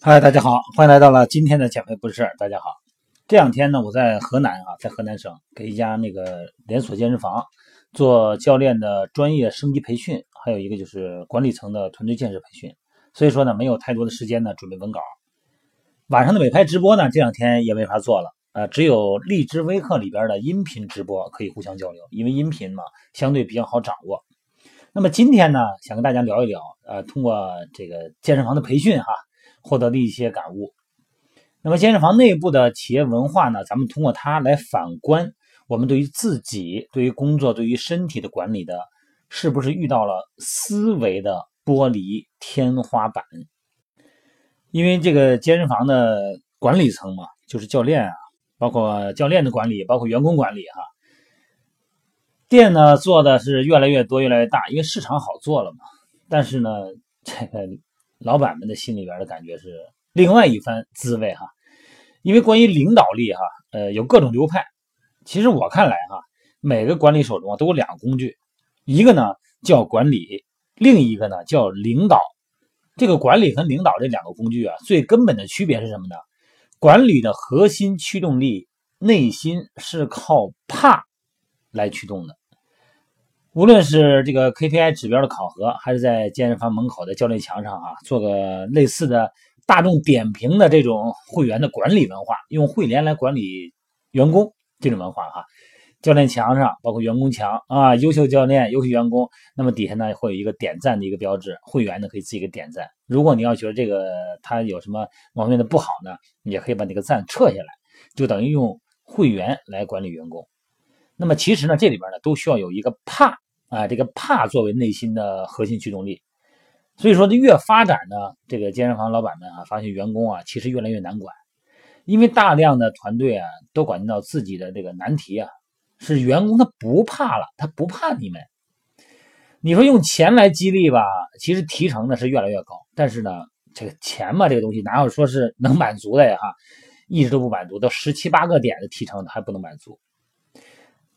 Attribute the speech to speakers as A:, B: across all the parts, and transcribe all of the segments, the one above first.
A: 嗨，大家好，欢迎来到了今天的减肥不是事儿。大家好，这两天呢，我在河南啊，在河南省给一家那个连锁健身房做教练的专业升级培训，还有一个就是管理层的团队建设培训。所以说呢，没有太多的时间呢准备文稿。晚上的美拍直播呢，这两天也没法做了，呃，只有荔枝微课里边的音频直播可以互相交流，因为音频嘛相对比较好掌握。那么今天呢，想跟大家聊一聊，呃，通过这个健身房的培训哈。获得的一些感悟。那么健身房内部的企业文化呢？咱们通过它来反观我们对于自己、对于工作、对于身体的管理的，是不是遇到了思维的剥离天花板？因为这个健身房的管理层嘛，就是教练啊，包括教练的管理，包括员工管理哈。店呢做的是越来越多、越来越大，因为市场好做了嘛。但是呢，这个。老板们的心里边的感觉是另外一番滋味哈，因为关于领导力哈，呃，有各种流派。其实我看来哈，每个管理手中啊都有两个工具，一个呢叫管理，另一个呢叫领导。这个管理和领导这两个工具啊，最根本的区别是什么呢？管理的核心驱动力，内心是靠怕来驱动的。无论是这个 KPI 指标的考核，还是在健身房门口的教练墙上啊，做个类似的大众点评的这种会员的管理文化，用会员来管理员工这种文化哈。教练墙上包括员工墙啊，优秀教练、优秀员工，那么底下呢会有一个点赞的一个标志，会员呢可以自己给点赞。如果你要觉得这个他有什么方面的不好呢，你也可以把那个赞撤下来，就等于用会员来管理员工。那么其实呢，这里边呢都需要有一个怕。啊，这个怕作为内心的核心驱动力，所以说，越发展呢，这个健身房老板们啊，发现员工啊，其实越来越难管，因为大量的团队啊，都管到自己的这个难题啊，是员工他不怕了，他不怕你们。你说用钱来激励吧，其实提成呢是越来越高，但是呢，这个钱嘛，这个东西哪有说是能满足的呀？哈，一直都不满足，到十七八个点的提成还不能满足。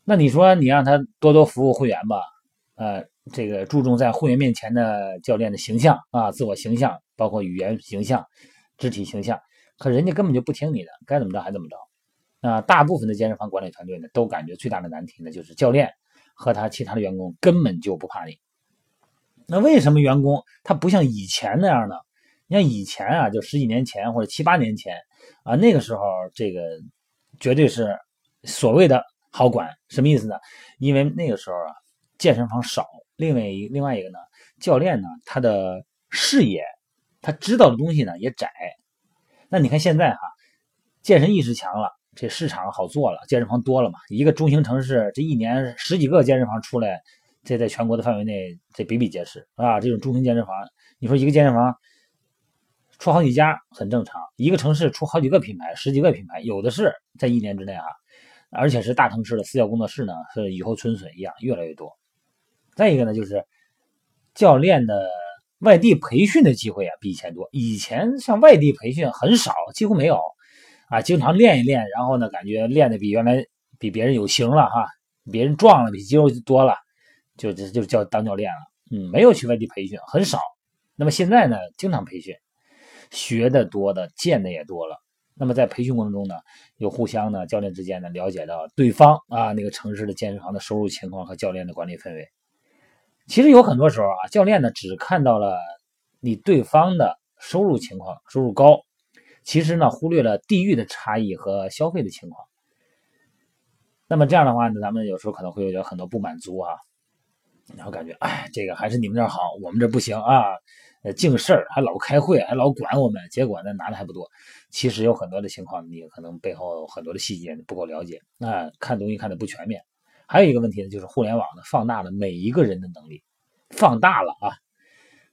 A: 那你说你让他多多服务会员吧？呃，这个注重在会员面前的教练的形象啊，自我形象，包括语言形象、肢体形象，可人家根本就不听你的，该怎么着还怎么着。那，大部分的健身房管理团队呢，都感觉最大的难题呢，就是教练和他其他的员工根本就不怕你。那为什么员工他不像以前那样呢？你像以前啊，就十几年前或者七八年前啊，那个时候这个绝对是所谓的好管，什么意思呢？因为那个时候啊。健身房少，另外一另外一个呢，教练呢，他的视野，他知道的东西呢也窄。那你看现在哈，健身意识强了，这市场好做了，健身房多了嘛。一个中型城市，这一年十几个健身房出来，这在全国的范围内，这比比皆是啊。这种中型健身房，你说一个健身房出好几家很正常，一个城市出好几个品牌，十几个品牌，有的是在一年之内啊，而且是大城市的私教工作室呢，是雨后春笋一样，越来越多。再一个呢，就是教练的外地培训的机会啊，比以前多。以前像外地培训很少，几乎没有啊。经常练一练，然后呢，感觉练的比原来比别人有型了哈，别人壮了，比肌肉多了，就就就叫当教练了。嗯，没有去外地培训，很少。那么现在呢，经常培训，学的多的，见的也多了。那么在培训过程中呢，有互相呢，教练之间呢，了解到对方啊那个城市的健身房的收入情况和教练的管理氛围。其实有很多时候啊，教练呢只看到了你对方的收入情况，收入高，其实呢忽略了地域的差异和消费的情况。那么这样的话呢，咱们有时候可能会有很多不满足啊，然后感觉哎，这个还是你们这儿好，我们这不行啊，呃，净事儿还老开会，还老管我们，结果呢拿的还不多。其实有很多的情况，你可能背后很多的细节你不够了解，那看东西看的不全面。还有一个问题呢，就是互联网呢放大了每一个人的能力，放大了啊。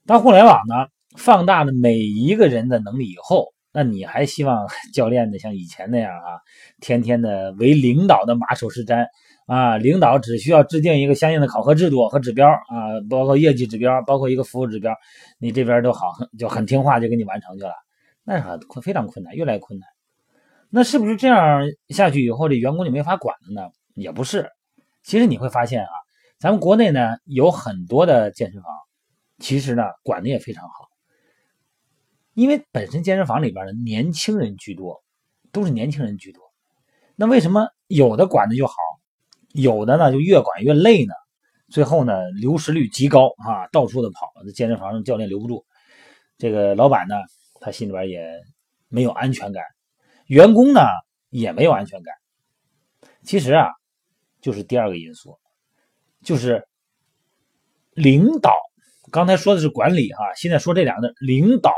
A: 当互联网呢放大了每一个人的能力以后，那你还希望 教练呢像以前那样啊，天天的为领导的马首是瞻啊？领导只需要制定一个相应的考核制度和指标啊，包括业绩指标，包括一个服务指标，你这边都好就很听话就给你完成去了，那是很非常困难，越来越困难。那是不是这样下去以后，这员工就没法管了呢？也不是。其实你会发现啊，咱们国内呢有很多的健身房，其实呢管的也非常好。因为本身健身房里边的年轻人居多，都是年轻人居多。那为什么有的管的就好，有的呢就越管越累呢？最后呢流失率极高啊，到处的跑，这健身房教练留不住。这个老板呢，他心里边也没有安全感，员工呢也没有安全感。其实啊，就是第二个因素，就是领导。刚才说的是管理哈，现在说这两个领导。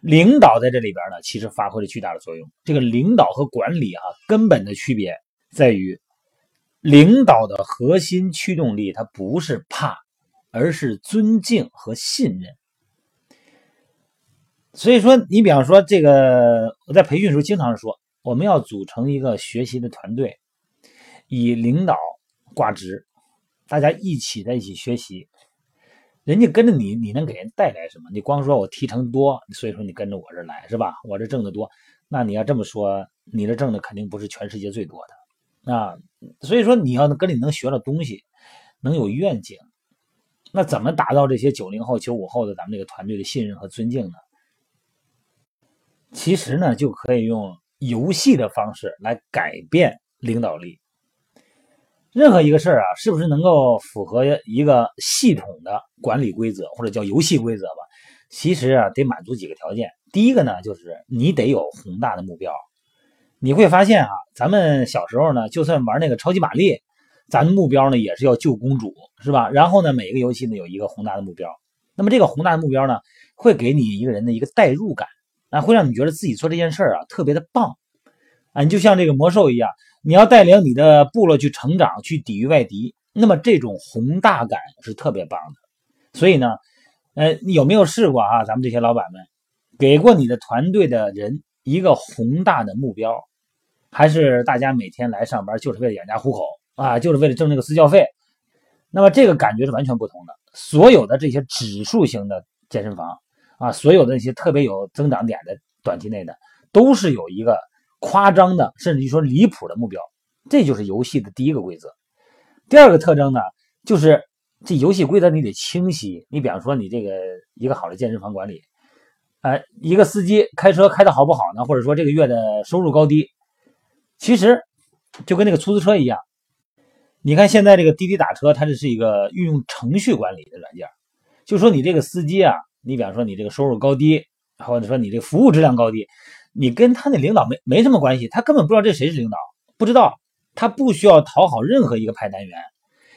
A: 领导在这里边呢，其实发挥了巨大的作用。这个领导和管理哈，根本的区别在于，领导的核心驱动力它不是怕，而是尊敬和信任。所以说，你比方说这个，我在培训时候经常说，我们要组成一个学习的团队，以领导挂职，大家一起在一起学习。人家跟着你，你能给人带来什么？你光说我提成多，所以说你跟着我这来是吧？我这挣的多，那你要这么说，你这挣的肯定不是全世界最多的啊。所以说你要跟你能学到东西，能有愿景，那怎么打造这些九零后、九五后的咱们这个团队的信任和尊敬呢？其实呢，就可以用游戏的方式来改变领导力。任何一个事儿啊，是不是能够符合一个系统的管理规则，或者叫游戏规则吧？其实啊，得满足几个条件。第一个呢，就是你得有宏大的目标。你会发现啊，咱们小时候呢，就算玩那个超级玛丽，咱的目标呢也是要救公主，是吧？然后呢，每一个游戏呢有一个宏大的目标。那么这个宏大的目标呢，会给你一个人的一个代入感，啊，会让你觉得自己做这件事儿啊特别的棒，啊，你就像这个魔兽一样。你要带领你的部落去成长，去抵御外敌，那么这种宏大感是特别棒的。所以呢，呃，你有没有试过啊？咱们这些老板们，给过你的团队的人一个宏大的目标，还是大家每天来上班就是为了养家糊口啊，就是为了挣那个私教费？那么这个感觉是完全不同的。所有的这些指数型的健身房啊，所有的那些特别有增长点的短期内的，都是有一个。夸张的，甚至于说离谱的目标，这就是游戏的第一个规则。第二个特征呢，就是这游戏规则你得清晰。你比方说，你这个一个好的健身房管理，哎，一个司机开车开的好不好呢？或者说这个月的收入高低，其实就跟那个出租车一样。你看现在这个滴滴打车，它这是一个运用程序管理的软件。就说你这个司机啊，你比方说你这个收入高低，或者说你这服务质量高低。你跟他那领导没没什么关系，他根本不知道这谁是领导，不知道，他不需要讨好任何一个派单员，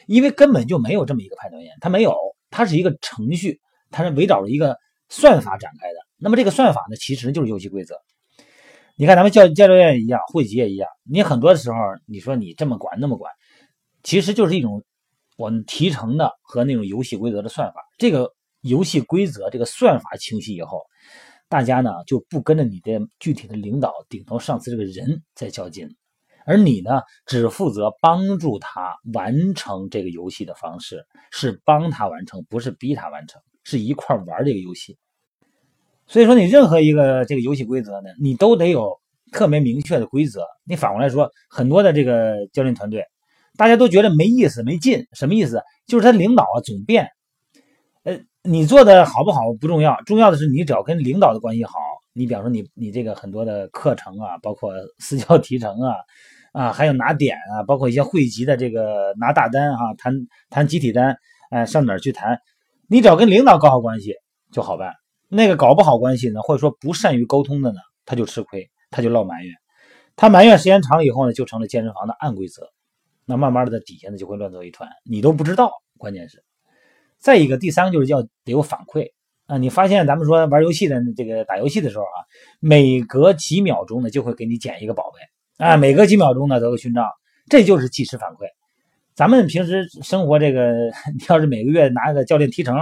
A: 因为根本就没有这么一个派单员，他没有，他是一个程序，他是围绕着一个算法展开的。那么这个算法呢，其实就是游戏规则。你看咱们教教练一样，会籍也一样，你很多的时候你说你这么管那么管，其实就是一种我们提成的和那种游戏规则的算法。这个游戏规则这个算法清晰以后。大家呢就不跟着你的具体的领导顶头上司这个人在较劲，而你呢只负责帮助他完成这个游戏的方式，是帮他完成，不是逼他完成，是一块玩这个游戏。所以说，你任何一个这个游戏规则呢，你都得有特别明确的规则。你反过来说，很多的这个教练团队，大家都觉得没意思、没劲，什么意思？就是他领导啊总变，呃。你做的好不好不重要，重要的是你只要跟领导的关系好。你比方说你你这个很多的课程啊，包括私教提成啊，啊还有拿点啊，包括一些会籍的这个拿大单啊，谈谈集体单，哎上哪儿去谈？你只要跟领导搞好关系就好办。那个搞不好关系呢，或者说不善于沟通的呢，他就吃亏，他就落埋怨，他埋怨时间长了以后呢，就成了健身房的暗规则。那慢慢的在底下呢就会乱作一团，你都不知道，关键是。再一个，第三个就是要得有反馈啊！你发现咱们说玩游戏的这个打游戏的时候啊，每隔几秒钟呢就会给你捡一个宝贝啊，每隔几秒钟呢得个勋章，这就是即时反馈。咱们平时生活这个，你要是每个月拿个教练提成，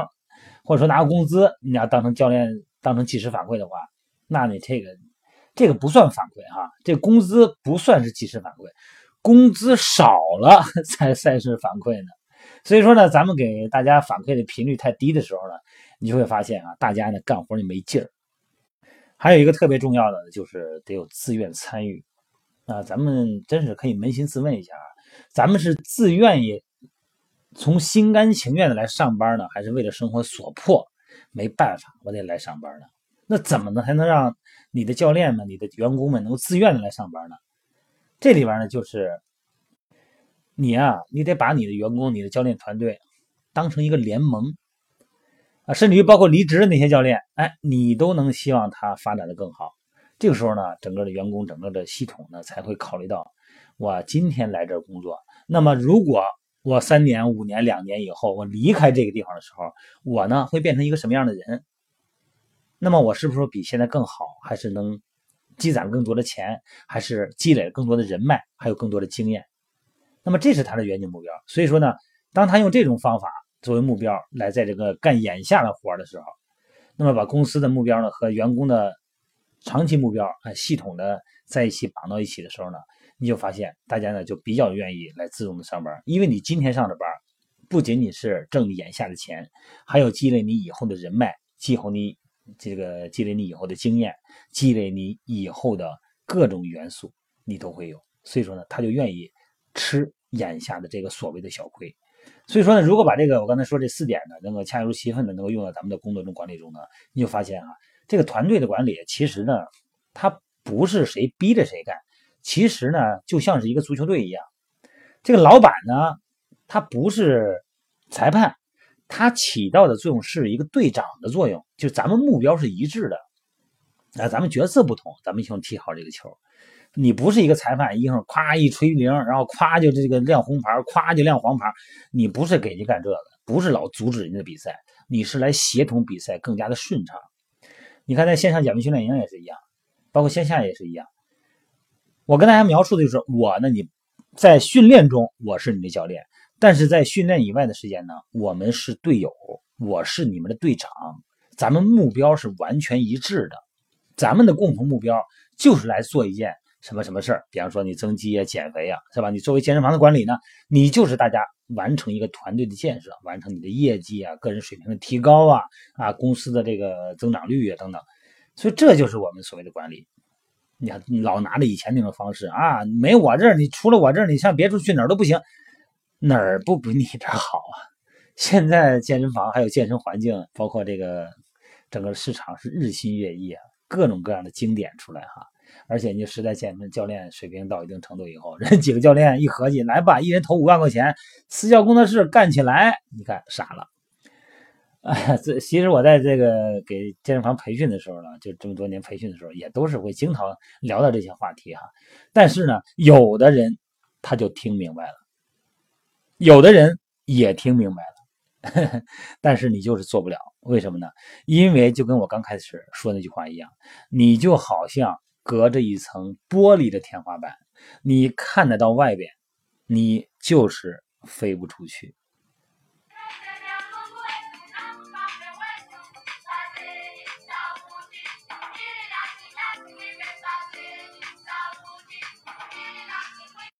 A: 或者说拿个工资，你要当成教练当成即时反馈的话，那你这个这个不算反馈哈，这工资不算是即时反馈，工资少了 才算是反馈呢。所以说呢，咱们给大家反馈的频率太低的时候呢，你就会发现啊，大家呢干活就没劲儿。还有一个特别重要的就是得有自愿参与啊，咱们真是可以扪心自问一下啊，咱们是自愿意从心甘情愿的来上班呢，还是为了生活所迫没办法我得来上班呢？那怎么呢才能让你的教练们、你的员工们能够自愿的来上班呢？这里边呢，就是你啊，你得把你的员工、你的教练团队当成一个联盟啊，甚至于包括离职的那些教练，哎，你都能希望他发展的更好。这个时候呢，整个的员工、整个的系统呢，才会考虑到我今天来这儿工作，那么如果我三年、五年、两年以后我离开这个地方的时候，我呢会变成一个什么样的人？那么我是不是比现在更好？还是能积攒更多的钱？还是积累更多的人脉？还有更多的经验？那么这是他的远景目标。所以说呢，当他用这种方法作为目标来在这个干眼下的活的时候，那么把公司的目标呢和员工的长期目标啊系统的在一起绑到一起的时候呢？你就发现大家呢就比较愿意来自动的上班，因为你今天上的班，不仅仅是挣你眼下的钱，还有积累你以后的人脉，积累你这个积累你以后的经验，积累你以后的各种元素，你都会有。所以说呢，他就愿意吃眼下的这个所谓的小亏。所以说呢，如果把这个我刚才说这四点呢，能够恰如其分的能够用到咱们的工作中管理中呢，你就发现啊，这个团队的管理其实呢，它不是谁逼着谁干。其实呢，就像是一个足球队一样，这个老板呢，他不是裁判，他起到的作用是一个队长的作用，就咱们目标是一致的，啊，咱们角色不同，咱们一起踢好这个球。你不是一个裁判，一会儿夸一吹铃，然后夸就这个亮红牌，夸就亮黄牌，你不是给人干这个，不是老阻止人家的比赛，你是来协同比赛更加的顺畅。你看在线上减肥训练营也是一样，包括线下也是一样。我跟大家描述的就是我呢，你在训练中我是你的教练，但是在训练以外的时间呢，我们是队友，我是你们的队长，咱们目标是完全一致的，咱们的共同目标就是来做一件什么什么事儿，比方说你增肌啊、减肥啊，是吧？你作为健身房的管理呢，你就是大家完成一个团队的建设，完成你的业绩啊、个人水平的提高啊、啊公司的这个增长率啊等等，所以这就是我们所谓的管理。你看，老拿着以前那种方式啊，没我这儿，你除了我这儿，你上别处去哪儿都不行，哪儿不比你这儿好啊？现在健身房还有健身环境，包括这个整个市场是日新月异啊，各种各样的经典出来哈。而且你实在健身教练水平到一定程度以后，人几个教练一合计，来吧，一人投五万块钱，私教工作室干起来，你看傻了。啊，这其实我在这个给健身房培训的时候呢，就这么多年培训的时候，也都是会经常聊到这些话题哈。但是呢，有的人他就听明白了，有的人也听明白了，但是你就是做不了，为什么呢？因为就跟我刚开始说那句话一样，你就好像隔着一层玻璃的天花板，你看得到外边，你就是飞不出去。